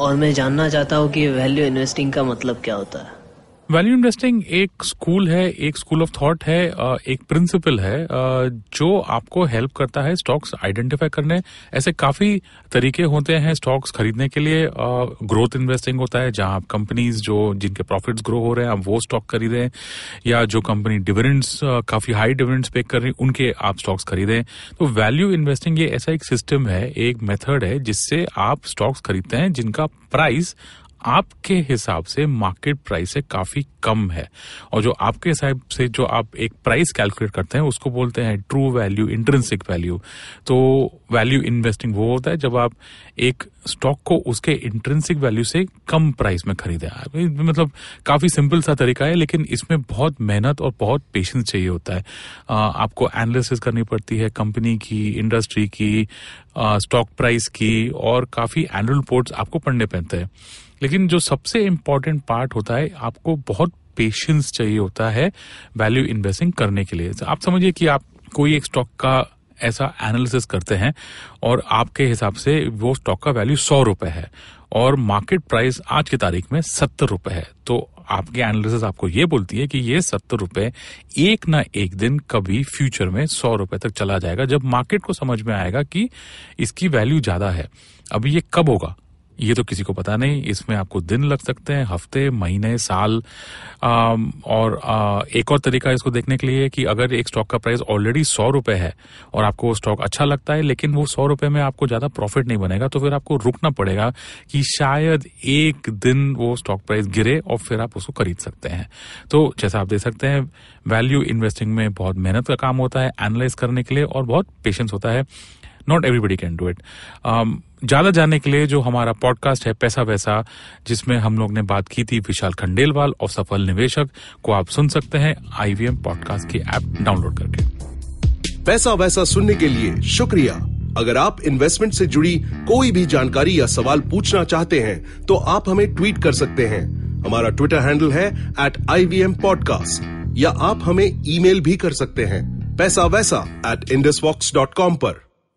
और मैं जानना चाहता हूँ कि वैल्यू इन्वेस्टिंग का मतलब क्या होता है? वैल्यू इन्वेस्टिंग एक स्कूल है, एक स्कूल ऑफ़ थॉट है एक प्रिंसिपल है जो आपको हेल्प करता है स्टॉक्स आइडेंटिफाई करने। ऐसे काफ़ी तरीके होते हैं स्टॉक्स खरीदने के लिए। ग्रोथ इन्वेस्टिंग होता है, जहाँ आप कंपनीज़ जो, जिनके प्रॉफिट्स ग्रो हो रहे हैं, आप वो स्टॉक खरीदें, या जो कंपनी डिविडेंड्स काफ़ी हाई डिविडेंड्स पे कर रही उनके आप स्टॉक्स खरीदें। तो वैल्यू इन्वेस्टिंग ये ऐसा एक सिस्टम है, एक मेथड है, जिससे आप स्टॉक्स खरीदते हैं, जिनका प्राइस आपके हिसाब से मार्केट प्राइस से काफ़ी कम है। और जो आपके हिसाब से जो आप एक प्राइस कैलकुलेट करते हैं, उसको बोलते हैं ट्रू वैल्यू इंट्रेंसिक वैल्यू तो वैल्यू इन्वेस्टिंग वो होता है जब आप एक स्टॉक को उसके इंट्रेंसिक वैल्यू से कम प्राइस में खरीदें। मतलब काफ़ी सिंपल सा तरीका है, लेकिन इसमें बहुत मेहनत और बहुत पेशेंस चाहिए होता है। आपको एनालिसिस करनी पड़ती है कंपनी की इंडस्ट्री की स्टॉक प्राइस की, और काफ़ी एनुअल रिपोर्ट्स आपको पढ़ने पड़ते हैं। लेकिन जो सबसे इम्पोर्टेंट पार्ट होता है, आपको बहुत पेशेंस चाहिए होता है वैल्यू इन्वेस्टिंग करने के लिए। आप समझिए कि आप कोई एक स्टॉक का ऐसा एनालिसिस करते हैं और आपके हिसाब से वो स्टॉक का वैल्यू सौ रुपए है और मार्केट प्राइस आज की तारीख में सत्तर रुपए है। तो आपके एनालिसिस आपको ये बोलती है कि ये सत्तर रुपए एक ना एक दिन कभी फ्यूचर में सौ रुपए तक चला जाएगा, जब मार्केट को समझ में आएगा कि इसकी वैल्यू ज़्यादा है। अभी ये कब होगा? ये तो किसी को पता नहीं इसमें आपको दिन लग सकते हैं हफ़्ते महीने साल। आम, और आ, एक और तरीका इसको देखने के लिए कि अगर एक स्टॉक का प्राइस ऑलरेडी सौ रुपए है और आपको वो स्टॉक अच्छा लगता है लेकिन वो सौ रुपए में आपको ज़्यादा प्रॉफिट नहीं बनेगा तो फिर आपको रुकना पड़ेगा कि शायद एक दिन वो स्टॉक प्राइस गिरे और फिर आप उसको खरीद सकते हैं। तो जैसा आप देख सकते हैं वैल्यू इन्वेस्टिंग में बहुत मेहनत का काम होता है एनालाइज करने के लिए और बहुत पेशेंस होता है। Not everybody can do it ज़्यादा जानने के लिए जो हमारा पॉडकास्ट है, पैसा वैसा, जिसमें हम लोग ने बात की थी विशाल खंडेलवाल और सफल निवेशक, को आप सुन सकते हैं आईवीएम पॉडकास्ट की ऐप डाउनलोड करके। पैसा वैसा सुनने के लिए शुक्रिया। अगर आप इन्वेस्टमेंट से जुड़ी कोई भी जानकारी या सवाल पूछना चाहते हैं तो आप हमें ट्वीट कर सकते हैं। हमारा ट्विटर हैंडल है at I V M podcast या आप हमें ईमेल भी कर सकते हैं। पैसा वैसा एट इंडस पर।